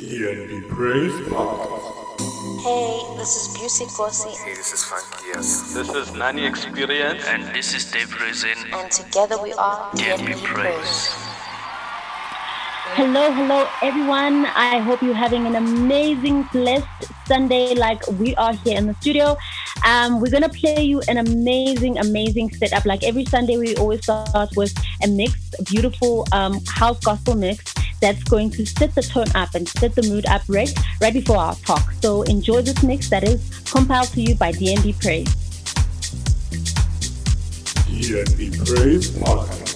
DNB Praise Podcast. Hey, this is Busy Kosi, Hey, this is Funky, yes. This is Nani Experience. And this is Dave Resin. and together we are DNB DNB Praise. Praise. Hello, hello, everyone. I hope you're having an amazing, blessed Sunday like we are here in the studio. Um, we're going to play you an amazing, amazing setup. Like every Sunday, we always start with a mix, a beautiful um, house gospel mix that's going to set the tone up and set the mood up right, right before our talk. So enjoy this mix that is compiled to you by DNB Praise. Praise Podcast.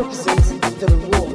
Represents the reward,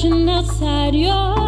Outside yourself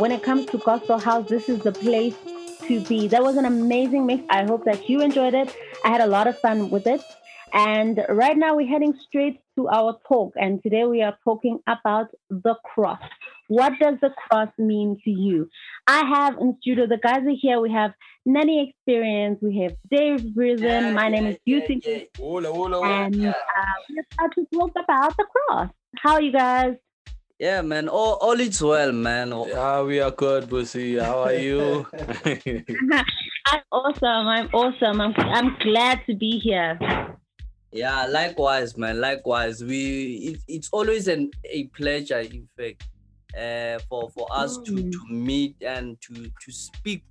amazing mix. As always, we deliver. When it comes to Gospel House, this is the place to be. That was an amazing mix. I hope that you enjoyed it. I had a lot of fun with it. And right now we're heading straight to our talk. And today we are talking about the cross. What does the cross mean to you? I have in studio, the guys are here. We have Nanny Experience, we have Dave Risen. My name is Beauty. Hola, hola, hola. And uh, we're about to talk about the cross. How are you guys? Yeah, man. All, all is well, man. Yeah, we are good, Bussy. How are you? I'm awesome. I'm awesome. I'm, I'm glad to be here. Yeah, likewise, man. Likewise. We it, it's always an a pleasure, in fact, uh, for for us to Mm. to meet and to to speak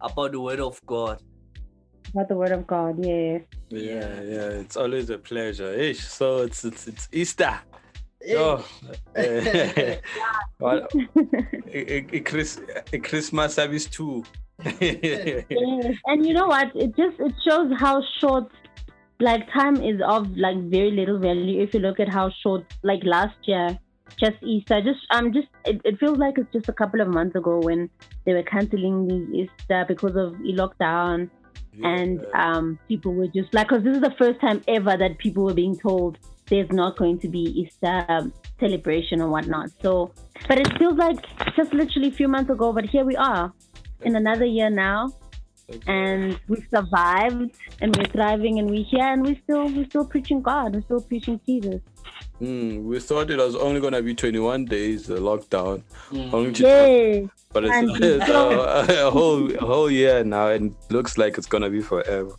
about the word of God. About the word of God, yeah. yeah, yeah, it's always a pleasure. Ish, so it's it's, it's Easter. Oh, well, a, a, a Chris, a Christmas service too. And you know what? It just it shows how short like time is of like very little value if you look at how short like last year just Easter. Just um just it, it feels like it's just a couple of months ago when they were canceling the Easter because of the lockdown. And um people were just like because this is the first time ever that people were being told there's not going to be Easter um, celebration or whatnot. So but it feels like just literally a few months ago but here we are in another year now. And we've survived and we're thriving and we're here and we're still we're still preaching God. We're still preaching Jesus. Mm, we thought it was only gonna be 21 days the lockdown, Mm. only to, Yay! but it's, it's a, a whole a whole year now, and looks like it's gonna be forever.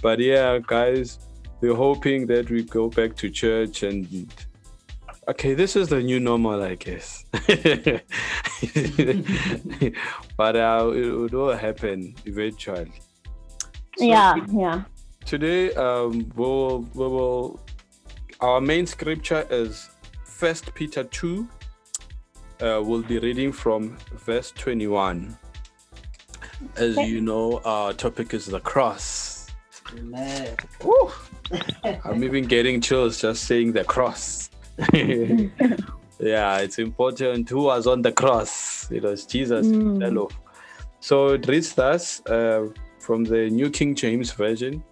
But yeah, guys, we're hoping that we go back to church and. Okay, this is the new normal, I guess. but uh, it, it will happen eventually. So yeah yeah Today, um, we'll, we will. Our main scripture is First Peter two. Uh, we'll be reading from verse twenty-one. As you know, our topic is the cross. Woo! I'm even getting chills just saying the cross. yeah, it's important. Who was on the cross? It was Jesus. Mm. Hello. So it reads thus uh, from the New King James Version,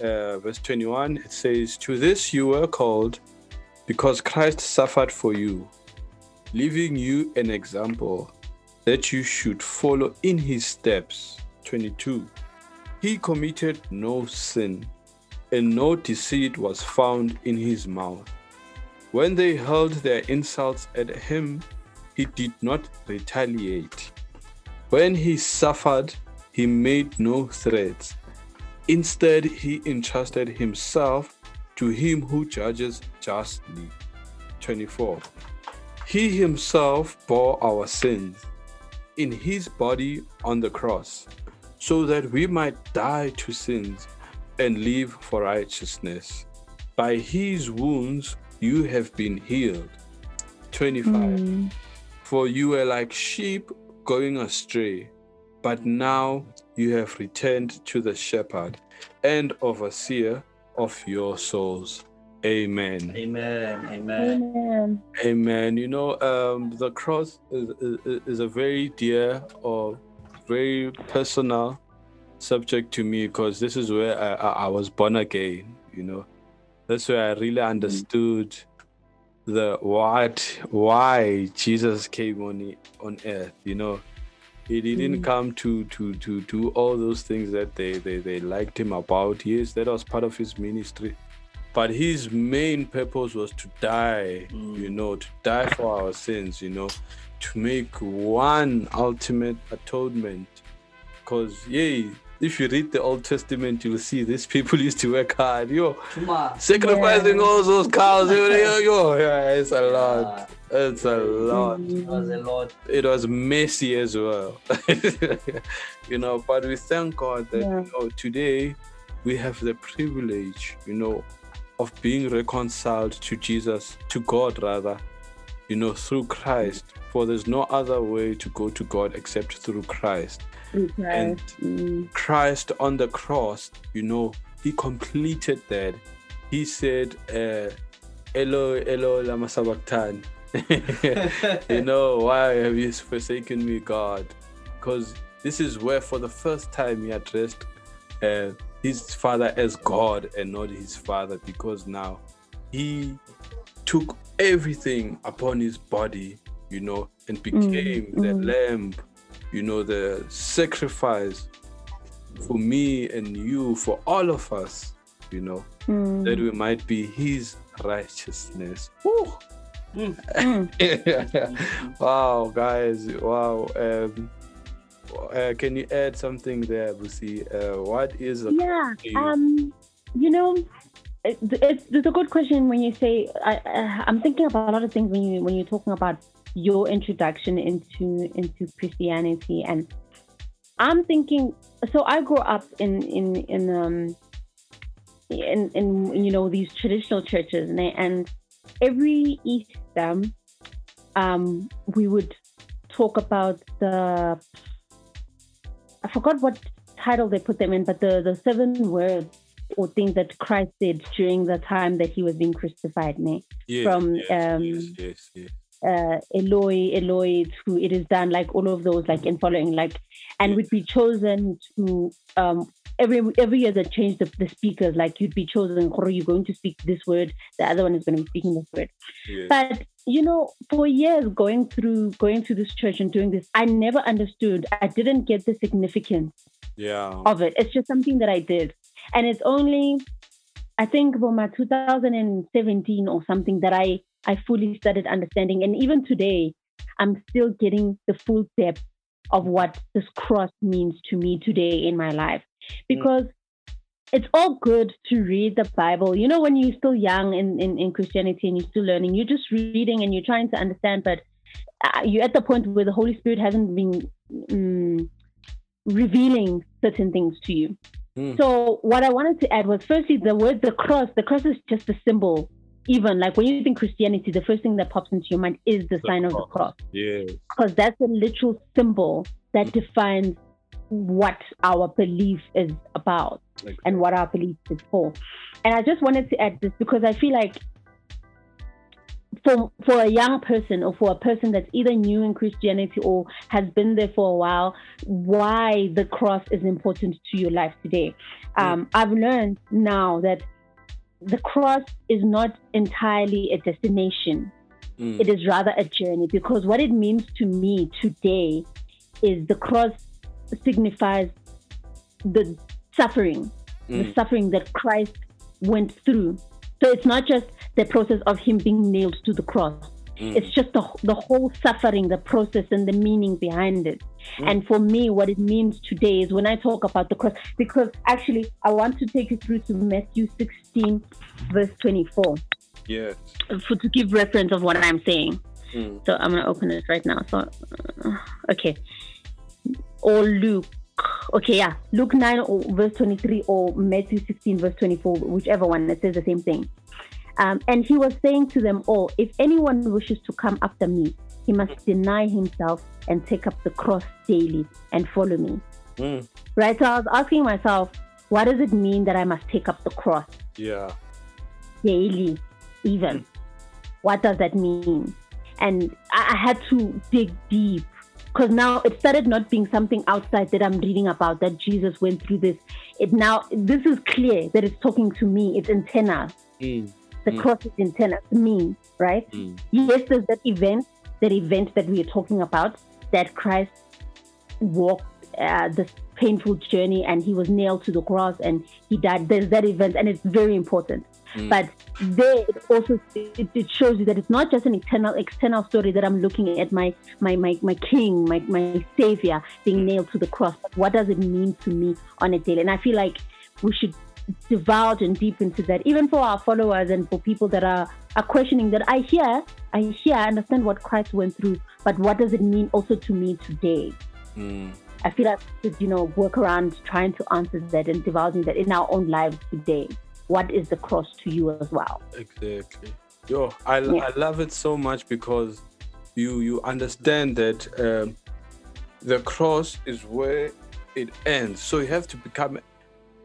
uh, verse 21. It says, To this you were called, because Christ suffered for you, leaving you an example that you should follow in his steps. 22. He committed no sin, and no deceit was found in his mouth. When they hurled their insults at him, he did not retaliate. When he suffered, he made no threats. Instead, he entrusted himself to him who judges justly. 24. He himself bore our sins in his body on the cross, so that we might die to sins and live for righteousness. By his wounds you have been healed. 25. For you were like sheep going astray, but now you have returned to the shepherd and overseer of your souls. Amen. Amen. Amen. amen Amen. You know, um, the cross is, is, is a very dear or very personal subject to me because this is where I, I, I was born again. You know, that's where I really mm. understood the what why Jesus came on on earth. You know, he didn't mm. come to to to do all those things that they they they liked him about. Yes, that was part of his ministry but his main purpose was to die you mm. know to die for our sins you know to make one ultimate atonement because yay if you read the old testament you'll see these people used to work hard yo sacrificing Yeah. all those cows yo, yo, yo. yeah it's a lot it's a lot It was a lot. it was messy as well you know but we thank god that Yeah. you know, today we have the privilege you know of being reconciled to jesus to god rather you know through christ for there's no other way to go to god except through christ Through and Christ. Mm. Christ on the cross, you know, he completed that. He said, uh, Elo, Elo, lama sabachthani. you know, why have you forsaken me, God? Because this is where for the first time he addressed uh, his father as God and not his father because now he took everything upon his body, you know, and became the mm. lamb, you know, the sacrifice for me and you, for all of us, you know, Mm. that we might be his righteousness. Mm. wow, guys, wow. Um, uh, can you add something there, Busi? Uh, what is a yeah um you know it, it's, it's a good question when you say I, I, i'm thinking about a lot of things when you when you're talking about your introduction into into christianity. And i'm thinking so i grew up in in in um in, in you know these traditional churches. And, they- and every easter um we would talk about the I forgot what title they put them in, but the, the seven words or things that Christ did during the time that he was being crucified, ne? Yes, from, yes, um, yes, yes, yes. uh, Eloi, Eloi, to it is done, like all of those, like in following, like, and would be chosen to um every every year that changed the, the speakers, like you'd be chosen, or you're going to speak this word, the other one is going to be speaking this word. yes. But you know, for years going through going through this church and doing this, I never understood. I didn't get the significance yeah. of it. It's just something that I did. And it's only, I think, about my 2017 or something that I, I fully started understanding. And even today, I'm still getting the full depth of what this cross means to me today in my life. Because it's all good to read the Bible. You know, when you're still young in, in, in Christianity and you're still learning, you're just reading and you're trying to understand, but uh, you're at the point where the Holy Spirit hasn't been mm, revealing certain things to you. Mm. So what I wanted to add was firstly the word the cross. The cross is just a symbol. Even like when you think Christianity, the first thing that pops into your mind is the sign of the cross Yes. because that's a literal symbol that defines what our belief is about and what our belief is for. And I just wanted to add this because I feel like for for a young person or for a person that's either new in Christianity or has been there for a while, why the cross is important to your life today. Um, I've learned now that the cross is not entirely a destination Mm. it is rather a journey because what it means to me today is the cross signifies the suffering, the Mm. suffering that Christ went through. So it's not just the process of him being nailed to the cross. Mm. It's just the, the whole suffering, the process, and the meaning behind it. Mm. And for me, what it means today is when I talk about the cross, because actually, I want to take you through to Matthew 16, verse 24 Yes. for to give reference of what I'm saying. Mm. So I'm gonna open it right now. So uh, okay, or Luke. Okay, yeah, Luke nine or verse twenty three or Matthew sixteen verse twenty four, whichever one. that says the same thing. Um, and he was saying to them all, if anyone wishes to come after me, he must deny himself and take up the cross daily and follow me. Mm. Right. So I was asking myself, what does it mean that I must take up the cross? Yeah. daily, even. What does that mean? And I, I had to dig deep because now it started not being something outside that I'm reading about that Jesus went through this. It now this is clear that it's talking to me. It's internal. Mm. The Mm. cross is internal to me, right? Mm. Yes, there's that event, that event that we are talking about, that Christ walked uh, this painful journey and he was nailed to the cross and he died. There's that event, and it's very important. Mm. But there, it also it, it shows you that it's not just an eternal, external story that I'm looking at my my my, my King, my my Savior being nailed to the cross. But what does it mean to me on a daily? And I feel like we should divulge and deep into that, even for our followers and for people that are are questioning that. I hear, I hear, I understand what Christ went through, but what does it mean also to me today? Mm. I feel like we should, you know, work around trying to answer that and divulging that in our own lives today. What is the cross to you as well? Exactly. Yo, I, Yeah. I love it so much because you you understand that um, the cross is where it ends. So you have to become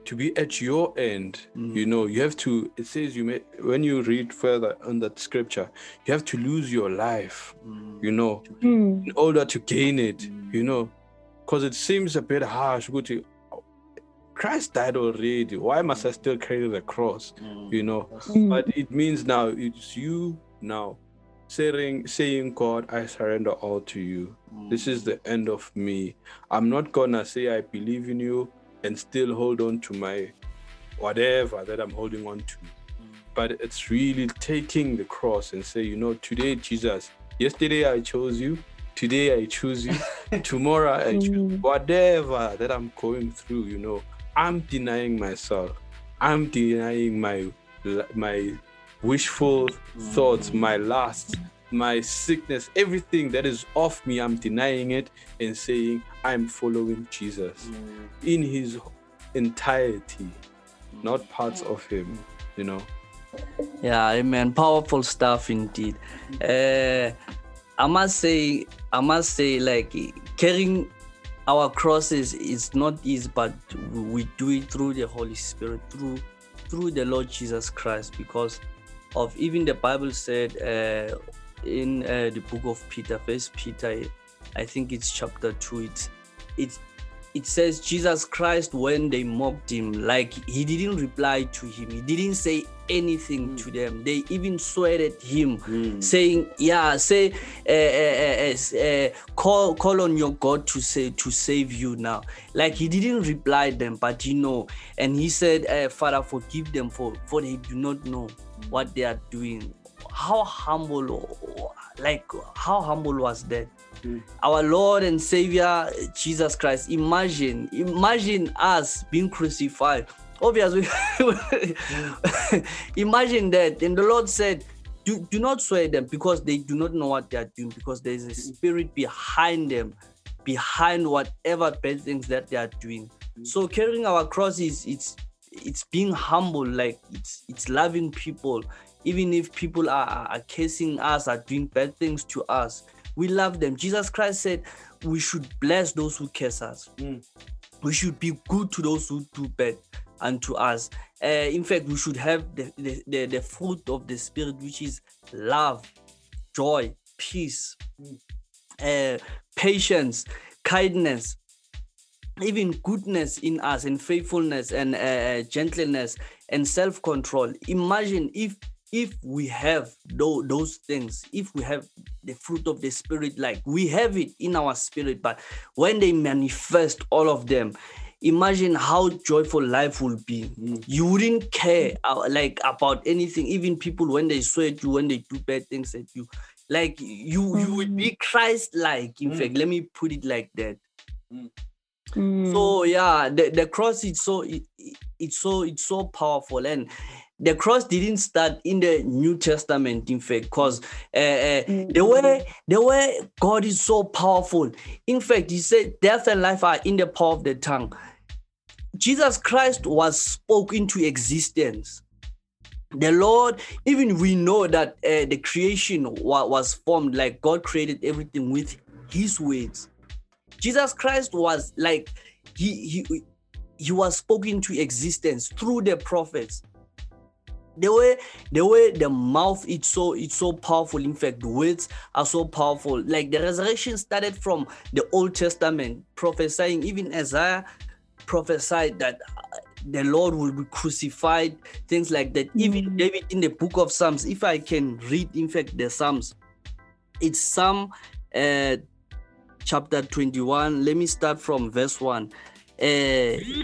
to be at your end. You know, you have to. It says you may when you read further on that scripture, you have to lose your life. You know, Hmm. in order to gain it. You know, because it seems a bit harsh. ukuthi, Christ died already. Why must I still carry the cross? Mm. You know, Mm. but it means now it's you now saying, saying, God, I surrender all to you. Mm. This is the end of me. I'm not gonna say I believe in you and still hold on to my whatever that I'm holding on to. Mm. But it's really taking the cross and say, you know, today, Jesus, yesterday I chose you, today I choose you, tomorrow I choose hmm. whatever that I'm going through, you know, I'm denying myself. I'm denying my my wishful thoughts, my lust, my sickness, everything that is off me, I'm denying it and saying, I'm following Jesus in his entirety, not parts of him, you know. Yeah, amen. Powerful stuff indeed. Uh, I must say, I must say, like carrying our crosses is not easy, but we do it through the Holy Spirit, through through the Lord Jesus Christ, because of even the Bible said uh, in uh, the book of Peter, First Peter, I think it's chapter two. It's it's it says Jesus Christ when they mocked him, like he didn't reply to him, he didn't say anything to them. They even swear at him, saying, "Yeah, say, uh, uh, uh, call call on your God to say to save you now." Like he didn't reply them, but you know, and he said, uh, "Father, forgive them for for they do not know what they are doing." How humble, like how humble was that? our Lord and Savior Jesus Christ. Imagine, imagine us being crucified. Obviously, imagine that. And the Lord said, do, do not swear them because they do not know what they are doing, because there is a spirit behind them, behind whatever bad things that they are doing. Mm. So carrying our cross is it's it's being humble, like it's it's loving people, even if people are, are are cursing us, are doing bad things to us we love them. Jesus Christ said we should bless those who curse us. Mm. We should be good to those who do bad unto us. Uh, in fact, we should have the, the, the, the fruit of the Spirit, which is love, joy, peace, uh, patience, kindness, even goodness in us, and faithfulness, and uh, gentleness, and self control. Imagine if if we have those things, if we have the fruit of the spirit, like we have it in our spirit, but when they manifest all of them, imagine how joyful life will be. You wouldn't care uh, like about anything, even people when they swear at you, when they do bad things at you. Like you, you would be Christ-like. In fact, let me put it like that. Mm. So yeah, the, the cross is so it, it- it's so it's so powerful and the cross didn't start in the New Testament, in fact, because uh, uh, the way the way God is so powerful. In fact, He said, "Death and life are in the power of the tongue." Jesus Christ was spoke into existence. The Lord, even we know that uh, the creation wa- was formed, like God created everything with His words. Jesus Christ was like he he he was spoken into existence through the prophets. The way the way the mouth it's so it's so powerful. In fact, the words are so powerful. Like the resurrection started from the Old Testament, prophesying. Even Isaiah prophesied that uh, the Lord will be crucified, things like that. Even David in the book of Psalms, if I can read, in fact, the Psalms, it's Psalm uh, chapter 21. Let me start from verse 1. Uh,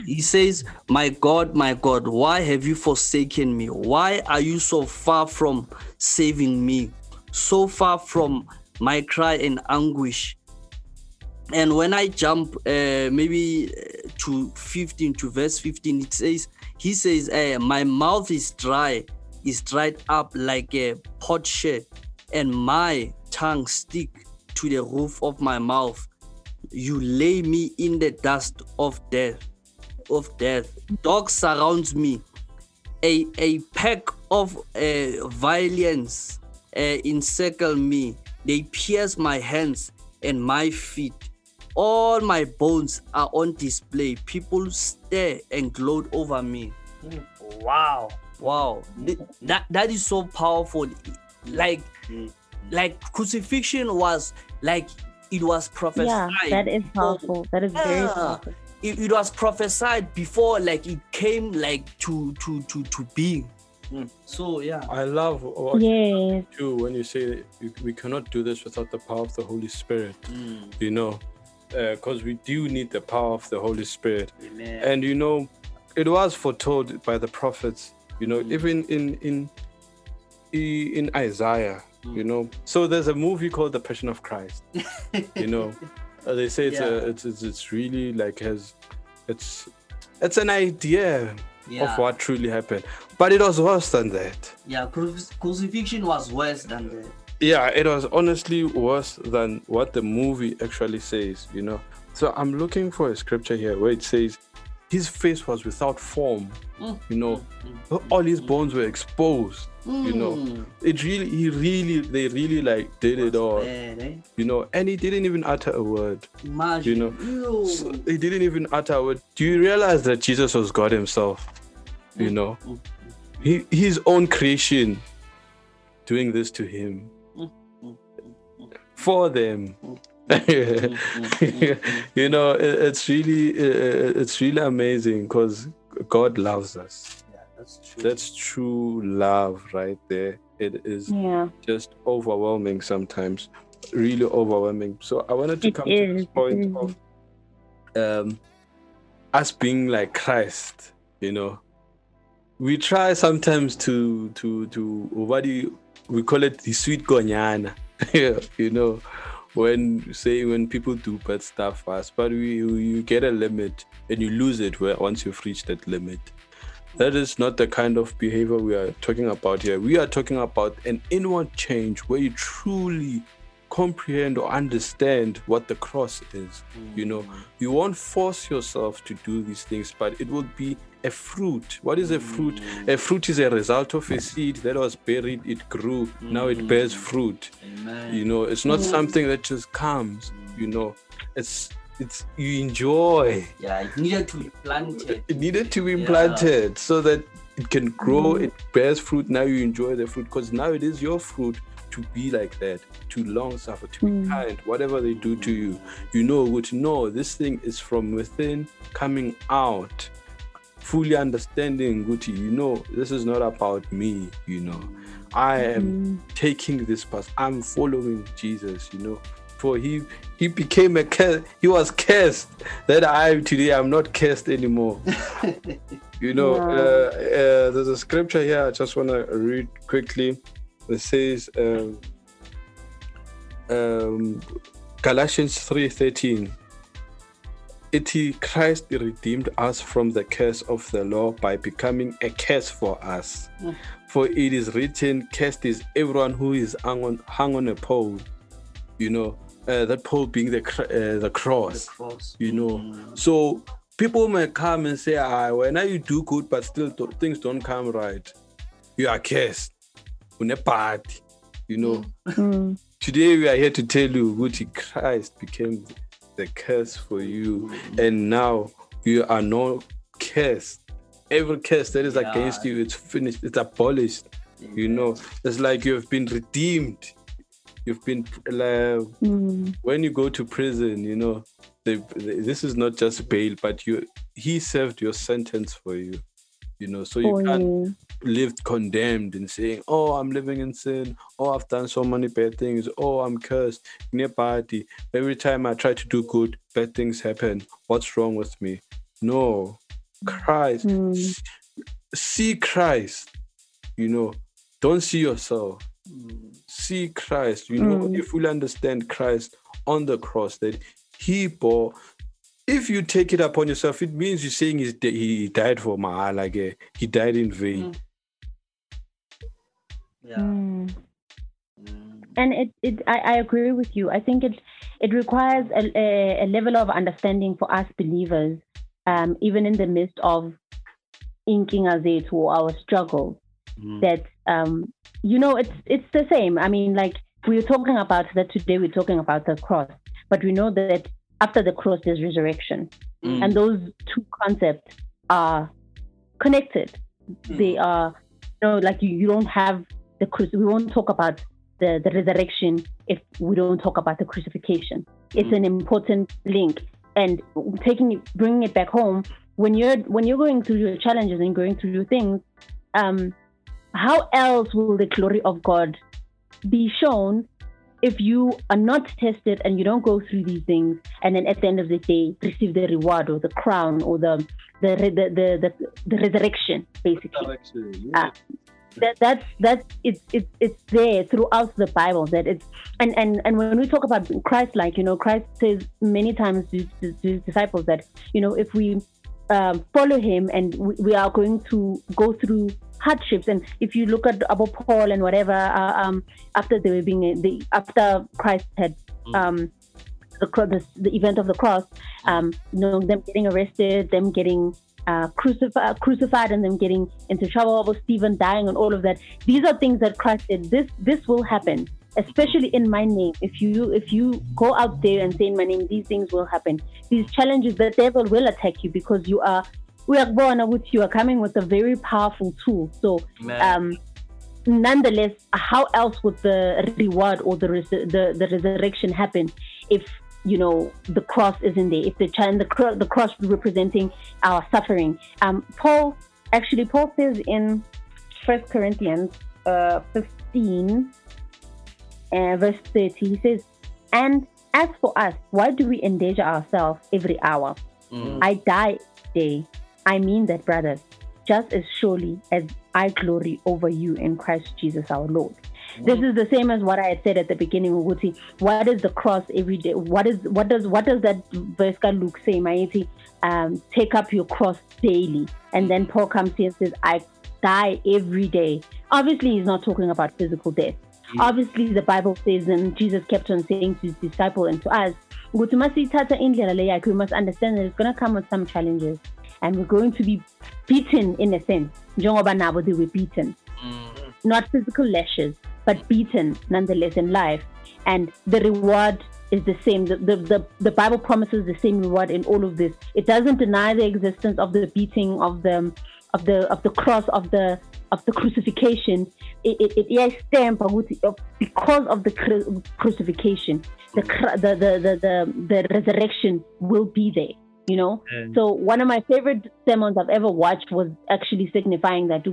he says, My God, my God, why have you forsaken me? Why are you so far from saving me? So far from my cry and anguish. And when I jump uh, maybe uh, to 15 to verse 15, it says, He says, uh, My mouth is dry, is dried up like a potsherd, and my tongue stick to the roof of my mouth. You lay me in the dust of death, of death. Dogs surrounds me. A, a pack of uh, violence uh, encircle me. They pierce my hands and my feet. All my bones are on display. People stare and gloat over me. Wow. Wow. That that is so powerful. Like like crucifixion was like it was prophesied. Yeah, that is before- powerful. That is very Yeah. powerful. It, it was prophesied before, like it came like to to to to being. Mm. So yeah. I love what Yes. you when you say we- we cannot do this without the power of the Holy Spirit. Mm. You know, because we do need the power of the Holy Spirit. Amen. And you know, it was foretold by the prophets. You know, Mm. even in in in Isaiah. Mm. You know, so there's a movie called The Passion of Christ. you know, uh, they say it's a it's, it's it's really like has it's it's an idea Yeah. of what truly happened, but it was worse than that. Yeah, crucif- crucifixion was worse than the. Yeah, it was honestly worse than what the movie actually says, you know. So I'm looking for a scripture here where it says his face was without form, Mm, you know, all his bones were exposed, you know. Mm. It really, he really, they really like did it all, Bad, eh? you know, and he didn't even utter a word, Imagine. you know. So he didn't even utter a word. Do you realize that Jesus was God himself, you Mm, know? He, his own creation doing this to him Mm, for them. You know it, it's really uh, it's really amazing because god loves us. Yeah, that's true. that's true love right there. It is Yeah. just overwhelming sometimes really overwhelming. So i wanted to It come to this it point is. of um us being like christ you know. We try sometimes to to to what do you, we call it the sweet gonyana you know when say when people do bad stuff fast but we you, you get a limit and you lose it where once you've reached that limit. That is not the kind of behavior we are talking about here. We are talking about an inward change where you truly comprehend or understand what the cross is you know. Mm. You won't force yourself to do these things but it will be a fruit. What is a fruit? A fruit is a result of a seed that was buried. It grew. Now it bears fruit. Amen. you know it's not something that just comes you know. It's it's you enjoy. Yeah, it needed to be planted. it needed to be Yeah. planted so that it can grow mm-hmm. it bears fruit. Now you enjoy the fruit because now it is your fruit to be like that to long suffer to be mm. kind whatever they do to you. You know what know this thing is from within coming out fully understanding Guti, you know this is not about me you know. I am taking this path. I'm following jesus you know. For he he became a curse he was cursed. That i today i'm not cursed anymore. You know Yeah. uh, uh, there's a scripture here i just want to read quickly. It says um, um, galatians 3.13 it christ redeemed us from the curse of the law by becoming a curse for us. For it is written cursed is everyone who is hung on, hung on a pole. You know uh, that pole being the cr- uh, the The cross. cross. you know. So people may come and say ah when you do good but still th- things don't come right you are cursed. Party you know. Mm. today we are here to tell you Guti Christ became the curse for you. And now you are no cursed every curse that is Yeah. against you it's finished it's abolished you know. It's like you have been redeemed. You've been like, Mm. when you go to prison you know they, they- this is not just bail but you he served your sentence for you you know. So you For can't you. live condemned and saying oh i'm living in sin. Oh i've done so many bad things. Oh i'm cursed. Near every time i try to do good bad things happen. What's wrong with me? No. Christ. Mm. see christ. You know don't see yourself. See christ. You know Mm. you fully understand christ on the cross that he bore if you take it upon yourself it means you're saying he died for my like uh, he died in vain Yeah. Mm. Mm. and it, it I, I agree with you i think it it requires a, a, a level of understanding for us believers um, even in the midst of inking as it or our struggle. Mm. that um, you know it's it's the same i mean like we were talking about that today we're talking about the cross but we know that after the cross there's resurrection Mm. and those two concepts are connected they are you know like you, you don't have the cruci- we won't talk about the, the resurrection if we don't talk about the crucifixion. It's an important link. And taking it, bringing it back home when you're when you're going through your challenges and going through your things, um, how else will the glory of God be shown if you are not tested and you don't go through these things and then at the end of the day receive the reward or the crown or the the the the, the, the resurrection basically? Ah, that that's that's it's it's it's there throughout the bible that it's and and and when we talk about christ like you know christ says many times to, to, to his disciples that you know if we um, follow him and we, we are going to go through hardships and if you look at about paul and whatever uh, um after they were being the after christ had um the, the, the event of the cross um you know them getting arrested them getting uh, crucified, crucified and them getting into trouble about Stephen dying and all of that. These are things that Christ said. This this will happen, especially in my name. If you if you go out there and say in my name, these things will happen. These challenges, the devil will attack you because you are we are born with you are coming with a very powerful tool. So um nonetheless, how else would the reward or the res- the, the resurrection happen if you know the cross isn't there? If the ch- the, cro- the cross representing our suffering. Um, Paul actually Paul says in First Corinthians uh, fifteen, uh, verse thirty, he says, "And as for us, why do we endanger ourselves every hour? Mm. I die day. I mean that, brothers, just as surely as I glory over you in Christ Jesus our Lord. This is the same as what I had said at the beginning, Uguti. What is the cross every day? What is what does what does that verse Luke say, Maiti? Um, take up your cross daily. And then Paul comes here and says, I die every day. Obviously, he's not talking about physical death. Obviously, the Bible says, and Jesus kept on saying to his disciple and to us, ukuthi masiyithatha indlela le yakhe, we must understand that it's going to come with some challenges. And we're going to be beaten in a sense. Njengoba nabo they were beaten. Not physical lashes, but beaten nonetheless in life. And the reward is the same. The, the, the, the Bible promises the same reward in all of this. It doesn't deny the existence of the beating of the of the of the cross of the of the crucifixion. It it, it yes, stamp because of the cru- crucifixion, the, cr- the, the the the the resurrection will be there. You know. And- So one of my favorite sermons I've ever watched was actually signifying that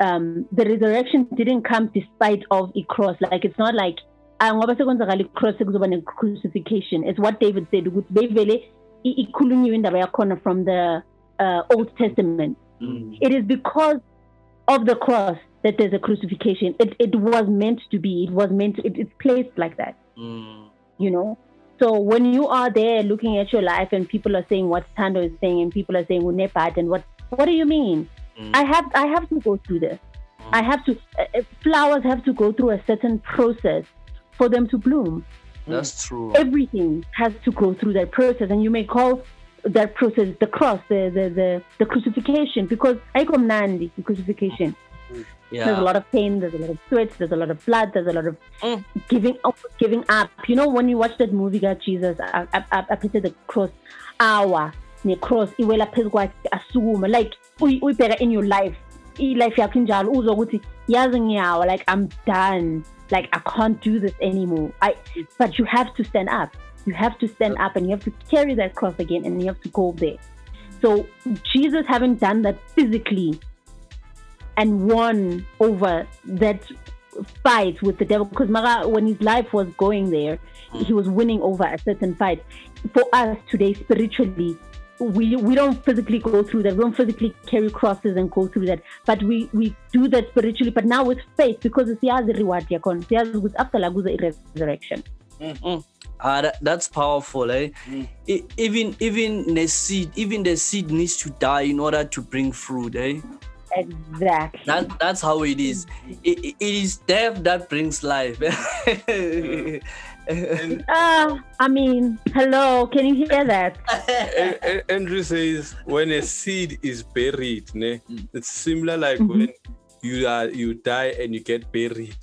um, the resurrection didn't come despite of a cross. Like it's not like ah, ngoba sekwenzakala i-cross sekuzoba ne-crucifixion. It's what David said ukuthi beyivele ikhulunyiwe indaba yakhona from the uh, Old Testament. Mm. It is because of the cross that there's a crucifixion. It, it was meant to be. It was meant to, it, it's placed like that Mm. you know. So when you are there looking at your life and people are saying what Tando is saying and people are saying Unepat and what what do you mean? Mm. I have I have to go through this. I have to uh, uh, flowers have to go through a certain process for them to bloom. That's true. Everything has to go through that process, and you may call that process the cross, the the the, the crucifixion, because I come nandi the crucifixion. There's a lot of pain, there's a lot of sweat, there's a lot of blood, there's a lot of Mm. giving up, giving up. You know, when you watch that movie, God Jesus, I, I, I, I picture the cross, hour, the cross, iwela phezu kwakhe asukuma, like uyi- uyibheka in your life, i-life yakho injalo, uzwa yazi ngiyawa, like I'm done, like I can't do this anymore. I, but you have to stand up. You have to stand up and you have to carry that cross again and you have to go there. So Jesus having done that physically and won over that fight with the devil because Mara, when his life was going there, he was winning over a certain fight. For us today, spiritually, we we don't physically go through that. We don't physically carry crosses and go through that, but we we do that spiritually. But now with faith, because it's the other reward yakon, it's after laguza resurrection. Ah, that, that's powerful, eh? E- even even the seed, even the seed needs to die in order to bring fruit, eh? Exactly. That that's how it is. It, it it is death that brings life. Ah, I mean, hello, can you hear that? A- A- Andrew says when a seed is buried, ne, it's similar like when you are you die and you get buried.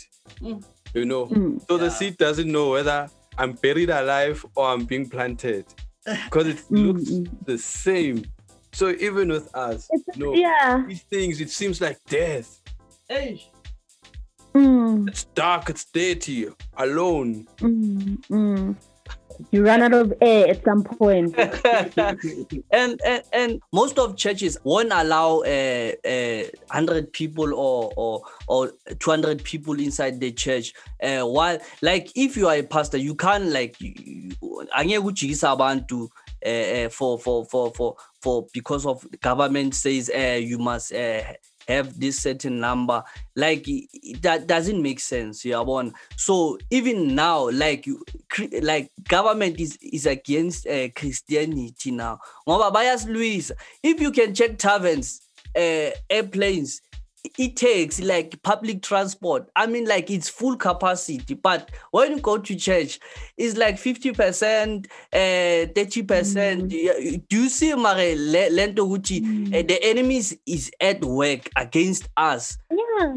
You know, Mm. so the seed doesn't know whether I'm buried alive or I'm being planted because it Mm, looks the same. So even with us, It's- no, yeah. these things it seems like death. Mm, It's dark, it's dirty, alone. mm, mm. You run out of air at some point. and, and and most of churches won't allow uh, uh, 100 people or or or 200 people inside the church uh, while like if you are a pastor you can't like you- you- angeke ujikise abantu uh, uh, for for for for for because of government says uh, you must uh, have this certain number like that doesn't make sense yeah one so even now like like government is is against uh, christianity now. Ngoba bayasilwisa. If you can check taverns uh, airplanes it takes like public transport i mean like it's full capacity but when you go to church it's like 50 percent uh 30 percent do you see mare le- lento ukuthi uh, the enemy is- is at work against us Yeah.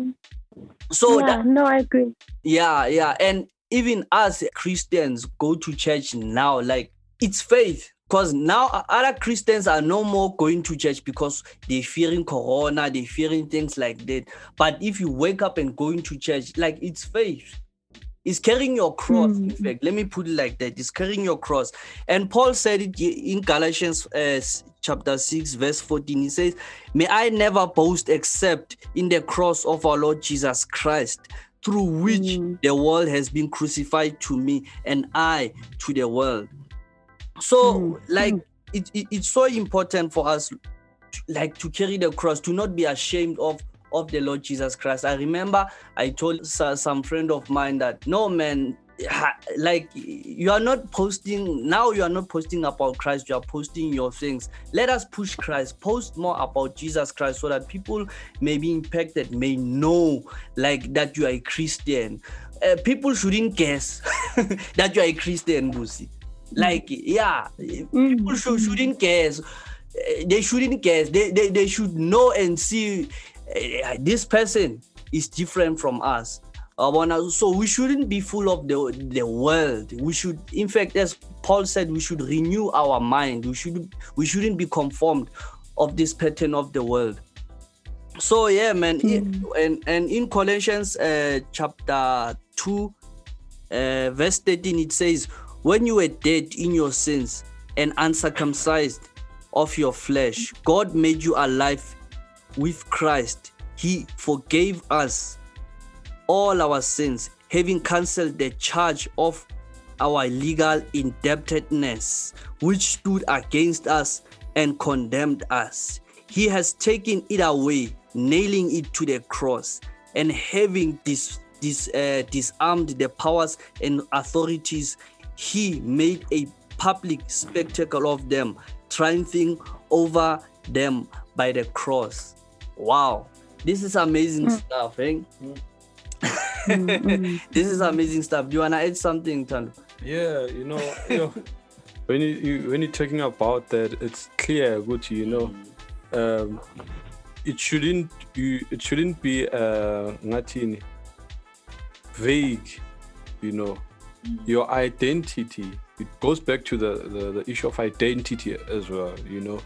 so yeah. that, no, I agree. yeah yeah and even us christians go to church now like it's faith because now other christians are no more going to church because they're fearing corona they're fearing things like that. But if you wake up and going to church like it's faith. It's carrying your cross in fact. Let me put it like that. It's carrying your cross. And paul said it in galatians uh, chapter 6 verse 14 he says may i never boast except in the cross of our lord jesus christ through which the world has been crucified to me and i to the world so like it, it- it's so important for us to, like to carry the cross to not be ashamed of of the lord jesus christ. I remember i told so- some friend of mine that no man like you are not posting now you are not posting about christ you are posting your things. Let us push christ post more about jesus christ so that people may be impacted may know like that you are a christian. Uh, people shouldn't guess that you are a christian Busi. Like yeah people should, shouldn't guess Uh, they shouldn't guess they, they, they should know and see uh, this person is different from us. Uh, so we shouldn't be full of the, the world. We should in fact as paul said we should renew our mind. We should we shouldn't be conformed of this pattern of the world. So yeah man i- and and in colossians uh, chapter 2 uh, verse 13 it says when you were dead in your sins and uncircumcised of your flesh god made you alive with christ. He forgave us all our sins having cancelled the charge of our legal indebtedness which stood against us and condemned us. He has taken it away nailing it to the cross and having dis, dis, uh, disarmed the powers and authorities he made a public spectacle of them triumphing over them by the cross. Wow. This is amazing stuff eh? this is amazing stuff. Do you want to add something Tando? Yeah, you know, you know when you, you when you're talking about that, it's clear, good, you know, um, it shouldn't you it shouldn't be uh ngathini, vague, you know, your identity. It goes back to the, the the issue of identity as well, you know.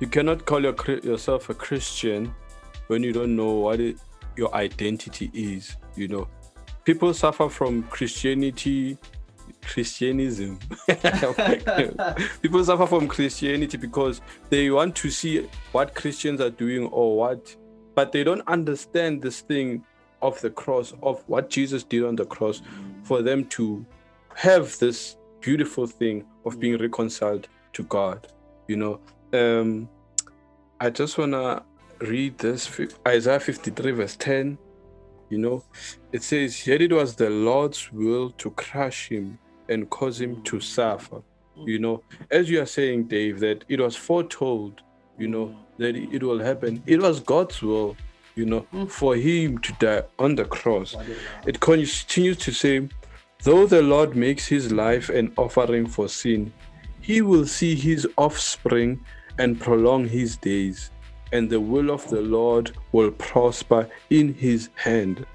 You cannot call your, yourself a Christian when you don't know what it, your identity is, you know. People suffer from Christianity Christianism. People suffer from Christianity because they want to see what Christians are doing or what, but they don't understand this thing of the cross, of what Jesus did on the cross for them to have this beautiful thing of being mm. reconciled to God. You know, um, I just want to read this Isaiah 53, verse 10. You know, it says, Yet it was the Lord's will to crush him and cause him to mm. suffer. Mm. You know, as you are saying, Dave, that it was foretold, you know, that it will happen. It was God's will, you know, for him to die on the cross. It continues to say, Though the Lord makes his life an offering for sin, he will see his offspring and prolong his days, and the will of the Lord will prosper in his hand.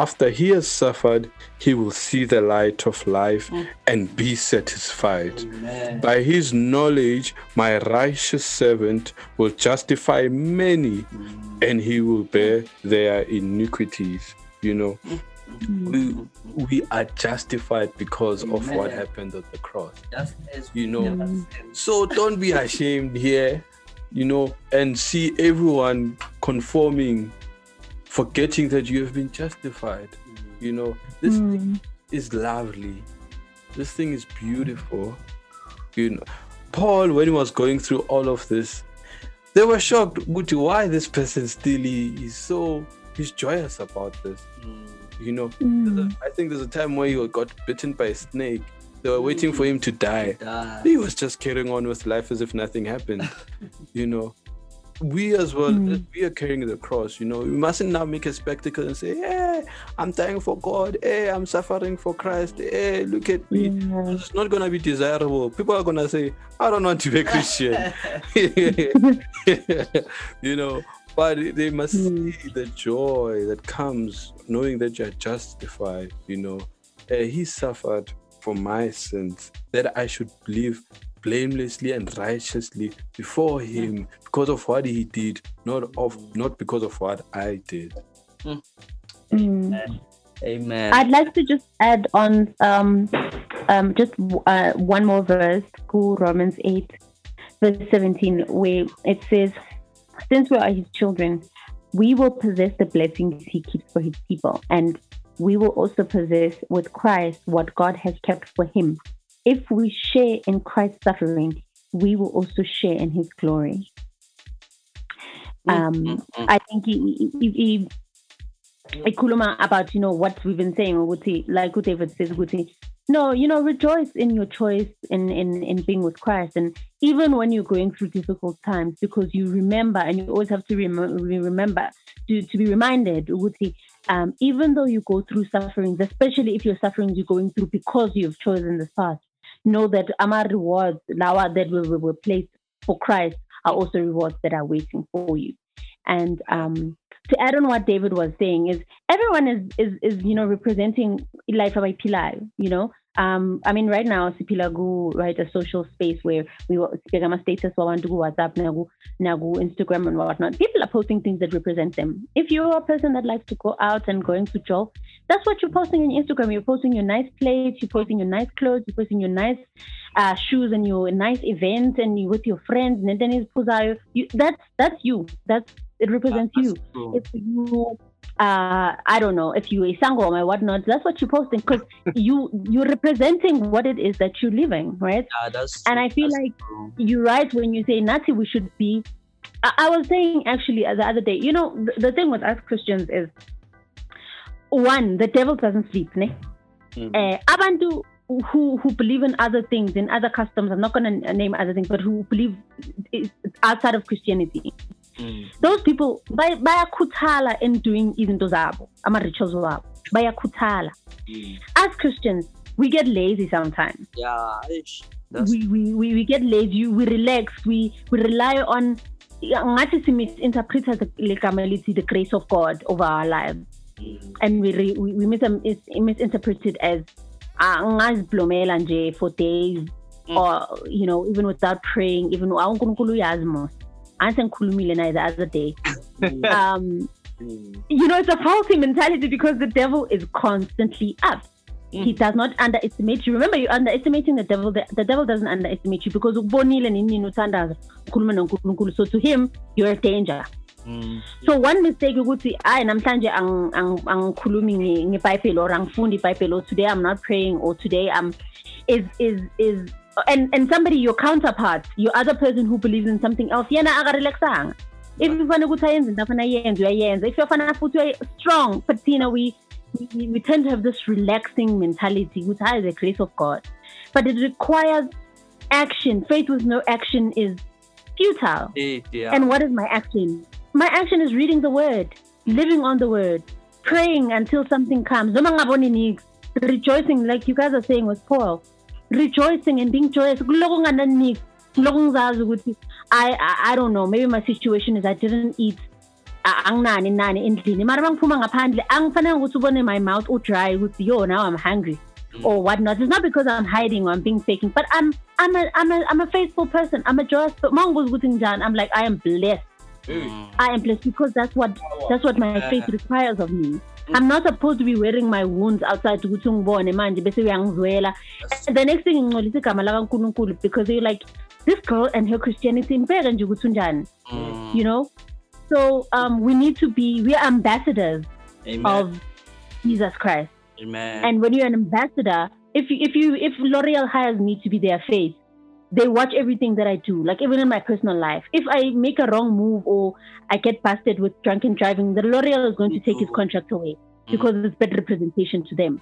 After he has suffered, he will see the light of life and be satisfied. By his knowledge, my righteous servant will justify many, and he will bear their iniquities. You know, we we are justified because of what happened at the cross. You know. So don't be ashamed here, you know, and see everyone conforming, forgetting that you have been justified. You know, this hmm. thing is lovely. This thing is beautiful. You know, Paul, when he was going through all of this, they were shocked. Guti, why this person still is so he's joyous about this. Hmm. You know, hmm. There's a- I think there's a time where he got bitten by a snake. They were waiting for him to die. Die. He was just carrying on with life as if nothing happened. you know, we as well, we are carrying the cross. You know, we mustn't now make a spectacle and say, "Hey, I'm dying for God. Hey, I'm suffering for Christ. Hey, look at me." It's not gonna be desirable. People are gonna say, "I don't want to be a Christian." you know, but they must see the joy that comes knowing that you're justified. You know, Uh, he suffered for my sins that I should live blamelessly and righteously before him because of what he did, not of not because of what I did. Mm. Amen. I'd like to just add on um, um, just uh, one more verse, cool Romans 8, verse 17, where it says, Since we are his children, we will possess the blessings he keeps for his people, and we will also possess with Christ what God has kept for him. If we share in Christ's suffering, we will also share in his glory. Um, I think he, he, he, ikhuluma about you know what we've been saying ukuthi like what David says ukuthi no you know rejoice in your choice in in in being with Christ and even when you're going through difficult times because you remember and you always have to rem- remember to to be reminded ukuthi um even though you go through sufferings especially if your sufferings you're going through because you've chosen this path know that our rewards lawa that were, were placed for Christ are also rewards that are waiting for you and um to add on what David was saying is everyone is is is you know representing life by Pilar, you know. Um, I mean, right now, Sipilagu, right, a social space where we were status, we want to go WhatsApp, nagu, nagu, Instagram, and whatnot. People are posting things that represent them. If you're a person that likes to go out and going to job, that's what you're posting on Instagram. You're posting your nice plates, you're posting your nice clothes, you're posting your nice uh, shoes and your nice events and you with your friends. And then it's Puzayo. You, that's that's you. That's it represents you. true. If you, uh, I don't know, if you a sangoma or whatnot, that's what you're posting because you you're representing what it is that you're living, right? Yeah, that's And true. I feel That's like true. you're right when you say Nazi, we should be. I, I was saying actually the other day, you know, the, the thing with us Christians is one, the devil doesn't sleep, ne? Uh, abantu who who believe in other things, in other customs, I'm not going to name other things, but who believe outside of Christianity. Those people bay- bayakhuthala in doing izinto zabo, ama-rituals wabo. Bayakhuthala. As Christians, we get lazy sometimes. Yeah, we, we, we, we get lazy, we relax, we, we rely on ngathi si misinterpret the ligama lithi the grace of God over our lives. And we re, we, we mis- is- misinterpret it as ah, ngaziblomela nje for days or you know even without praying even "Ah, uNkulunkulu uyazi mos anse ngikhulumile naye the other day. Um mm. you know it's a faulty mentality because the devil is constantly up. He mm. does not underestimate you. Remember you're underestimating the devil. The, the devil doesn't underestimate you because ukubonile nini nini uthandaza ukhuluma nonkulunkulu. So to him you're a danger. Mm. So one mistake ukuthi hayi namhlanje ang- ang- angikhulumi nge- ngebhayibheli or angifundi ibhayibheli or today i'm not praying or today i'm is is is and and somebody your counterpart your other person who believes in something else yena akarelaxanga if ufana ukuthi ayenze into afana ayenze uyayenza if yofana futhi uya strong but thina we we, we tend to have this relaxing mentality which is the grace of god but it requires action faith with no action is futile. Eh, yeah. and what is my action? My action is reading the word, living on the word, praying until something comes. Rejoicing, like you guys are saying with Paul, rejoicing and being joyous. Kuloko ngananik, kuloko ngizazi ukuthi, I, I I don't know. Maybe my situation is I didn't eat. anginani nani endlini mara bangiphuma ngaphandle angifanele ukuthi ubone my mouth udry ukuthi yo now i'm hungry mm. or whatnot it's not because i'm hiding or i'm being faking but i'm i'm a i'm a, I'm a faithful person i'm a joyous but mango's ukuthi njani i'm like i am blessed mm. I am blessed because that's what that's what my faith requires of me. I'm not supposed to be wearing my wounds outside ukuthi ungibone manje bese uyangizwela. And the next thing ngingcolisa igama lakaNkulunkulu because you're like this girl and her Christianity impeke nje ukuthi unjani. Mm. You know? So um we need to be we are ambassadors Amen. of Jesus Christ. Amen. And when you're an ambassador, if you, if you if L'Oreal hires me to be their face, they watch everything that I do. Like even in my personal life, if I make a wrong move or I get busted with drunken driving, the L'Oreal is going to take his mm-hmm. contract away mm-hmm. because it's better representation to them.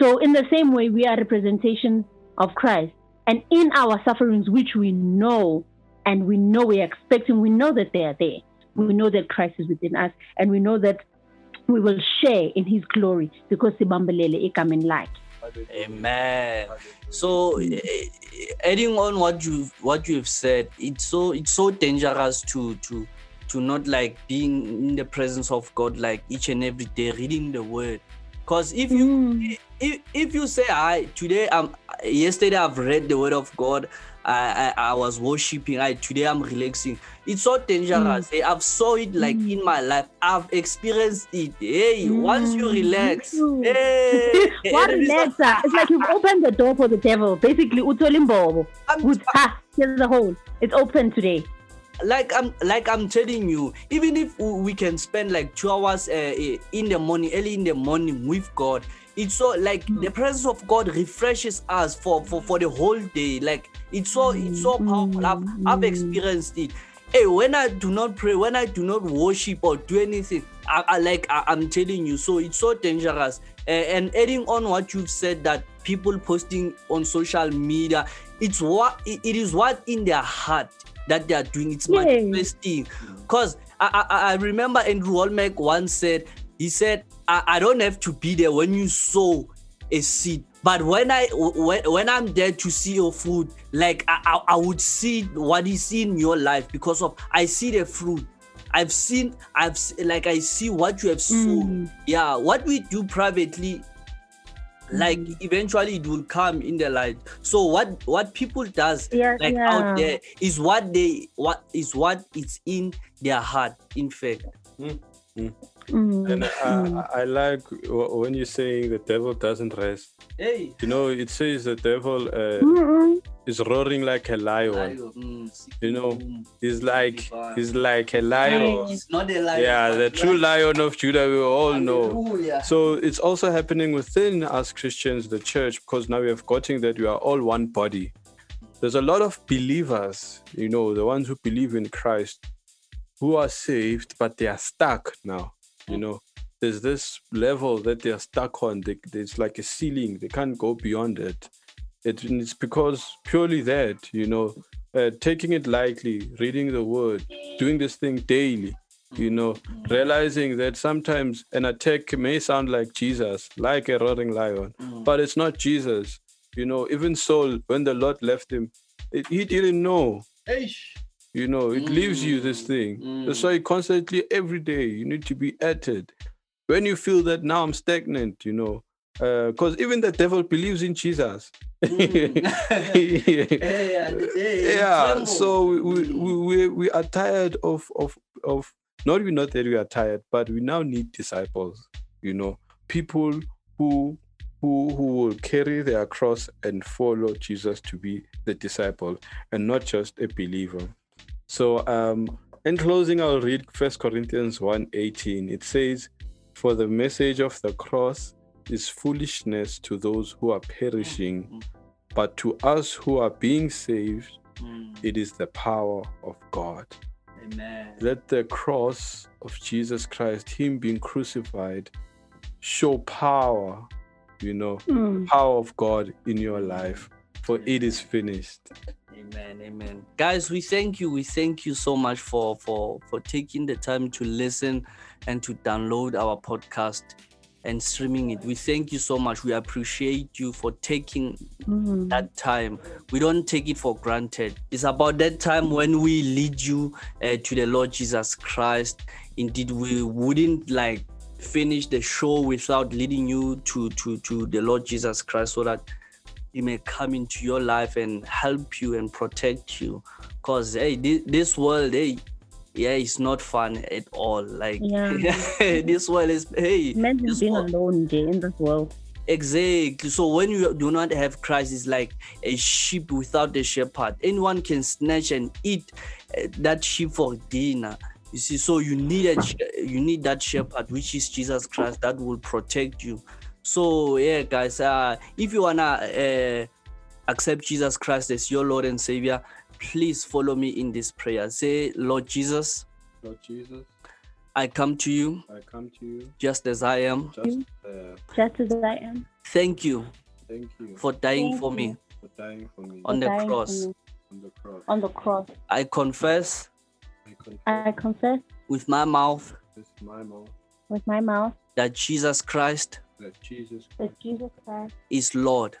So in the same way, we are representations of Christ, and in our sufferings, which we know and we know we're expecting, we know that they are there. We know that Christ is within us, and we know that we will share in His glory because Sibambelele Ikamen light. Amen. So, eh, adding on what you what you've said, it's so it's so dangerous to to to not like being in the presence of God like each and every day, reading the Word. Because if you if, if you say I today um yesterday I've read the Word of God, I I, I was worshiping. I today I'm relaxing. It's so dangerous. Mm. Eh, I've saw it like in my life. I've experienced it. Hey, once you mm, relax, hey, what is- relaxer? It's like you've opened the door for the devil. Basically, utolimbobo. Good. Ha, here's the hole. It's open today. like i'm like i'm telling you even if we can spend like two hours uh, in the morning early in the morning with god it's so like the presence of god refreshes us for for for the whole day. Like it's so it's so powerful. I've, I've experienced it. Hey when i do not pray when i do not worship or do anything i, I like I, i'm telling you so it's so dangerous. Uh, and adding on what you've said that people posting on social media it's what it, it is what in their heart that they are doing. It's Yeah. manifesting. Because I, I i remember andrew Wommack once said he said I, I don't have to be there when you sow a seed. But when i when, when i'm there to see your fruit like I, I i would see what is in your life because of i see the fruit. I've seen i've s- like i see what you have sown. Mm. Yeah what we do privately mm. like eventually it will come in the light so what what people does Yeah, like yeah. out there is what they what is what is in their heart in fact mm, And I, I I like when you're saying the devil doesn't rest. hey You know, it says the devil uh, Mm-mm. is roaring like a lion. Mm, You know, he's like he's like a lion. it's not a lion Yeah, the true lion of Judah we all know. So it's also happening within us Christians, the church, because now we have gotten that we are all one body. There's a lot of believers, you know, the ones who believe in Christ, who are saved, but they are stuck now. You know, there's this level that they are stuck on. They, it's like a ceiling. They can't go beyond it. it. It's because purely that, you know, uh, taking it lightly, reading the word, doing this thing daily, you know, realizing that sometimes an attack may sound like Jesus, like a roaring lion, but it's not Jesus. You know, even Saul, when the Lord left him, it, he didn't know. You know, it leaves you this mm, thing. That's why mm. constantly, every day, you need to be at it. When you feel that now I'm stagnant, you know, uh, because even the devil believes in Jesus. Mm. yeah, so we, we, we, we- we are tired of, of, of not even not that we are tired, but we now need disciples, you know, people who who who will carry their cross and follow Jesus to be the disciple and not just a believer. So um in closing, I'll read First Corinthians 1:18. It says, For the message of the cross is foolishness to those who are perishing, but to us who are being saved, it is the power of God. Amen. Let the cross of Jesus Christ, Him being crucified, show power, you know, Mm. power of God in your life, for it is finished. Amen, amen. Guys, we thank you. We thank you so much for for for taking the time to listen and to download our podcast and streaming it. We thank you so much. We appreciate you for taking Mm. that time. We don't take it for granted. It's about that time when we lead you uh, to the Lord Jesus Christ. Indeed, we wouldn't like finish the show without leading you to to to the Lord Jesus Christ so that he may come into your life and help you and protect you because hey thi- this world hey yeah, it's not fun at all. Like Yeah. this world is hey, Imagine being world- alone in this world. Exactly. So when you do not have Christ, it's like a sheep without a shepherd. Anyone can snatch and eat uh, that sheep for dinner. You see, so you need a you need that shepherd, which is Jesus Christ, that will protect you. So yeah, guys, uh, if you wanna uh, accept Jesus Christ as your Lord and Savior, please follow me in this prayer. Say, Lord Jesus, Lord Jesus, I come to you I come to you just as I am. just uh, Just as I am. Thank you thank you for dying Thank for you. me for dying for me on the cross. on the cross. On the cross. I confess I confess I confess with my mouth with my mouth with my mouth that Jesus Christ that Jesus that Jesus Christ is Lord.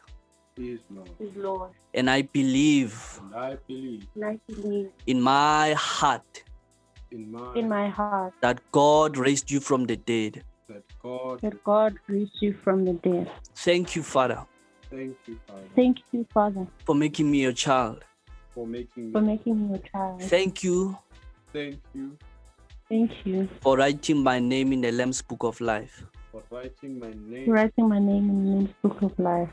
is Lord. is Lord. And I believe And I believe And I believe in my heart in my, in my heart that God raised you from the dead. that God that God raised you from the dead. Thank you, Father, thank you, Father, Thank you, Father, for making me your child. for making for making me your child. Thank you Thank you Thank you for writing my name in the Lamb's Book of Life. For writing my name. writing my name in the Name's Book of Life.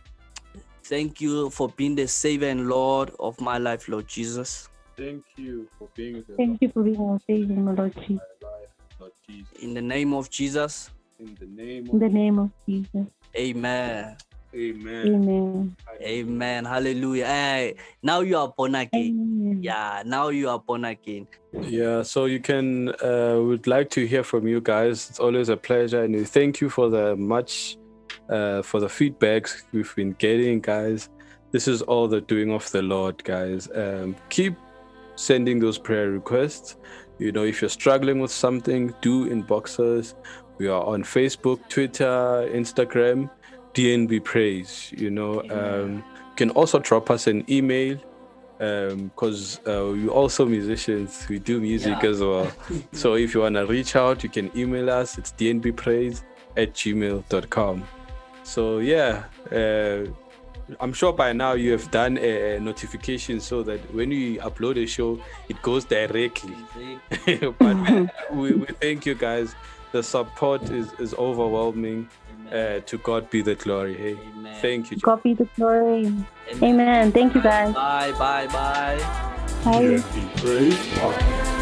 Thank you for being the Savior and Lord of my life, Lord Jesus. Thank you for being the Thank you for being our Savior, my Lord Jesus. Lord my life, Lord Jesus. In the name of Jesus, In the name In the name of Jesus. amen. Amen. Amen. Amen. Hallelujah. Hey, now you are born again. Amen. Yeah, now you are born again. Yeah, so you can uh would like to hear from you guys. It's always a pleasure and we thank you for the much uh for the feedbacks we've been getting, guys. This is all the doing of the Lord, guys. Um keep sending those prayer requests. You know, if you're struggling with something, do inbox us. We are on Facebook, Twitter, Instagram, DNB Praise. You know, um, you can also drop us an email because uh, we're also musicians. We do music Yeah. as well. so if you want to reach out, you can email us. It's dnbpraise at gmail.com. So yeah, uh, I'm sure by now you have done a, notification so that when we upload a show, it goes directly. but we, we thank you guys. The support is, is overwhelming. Uh, to God be the glory. Hey, Amen. thank you. God be the glory. Amen. Thank you, guys. Bye, bye, bye. Bye. DNB Praise Podcast.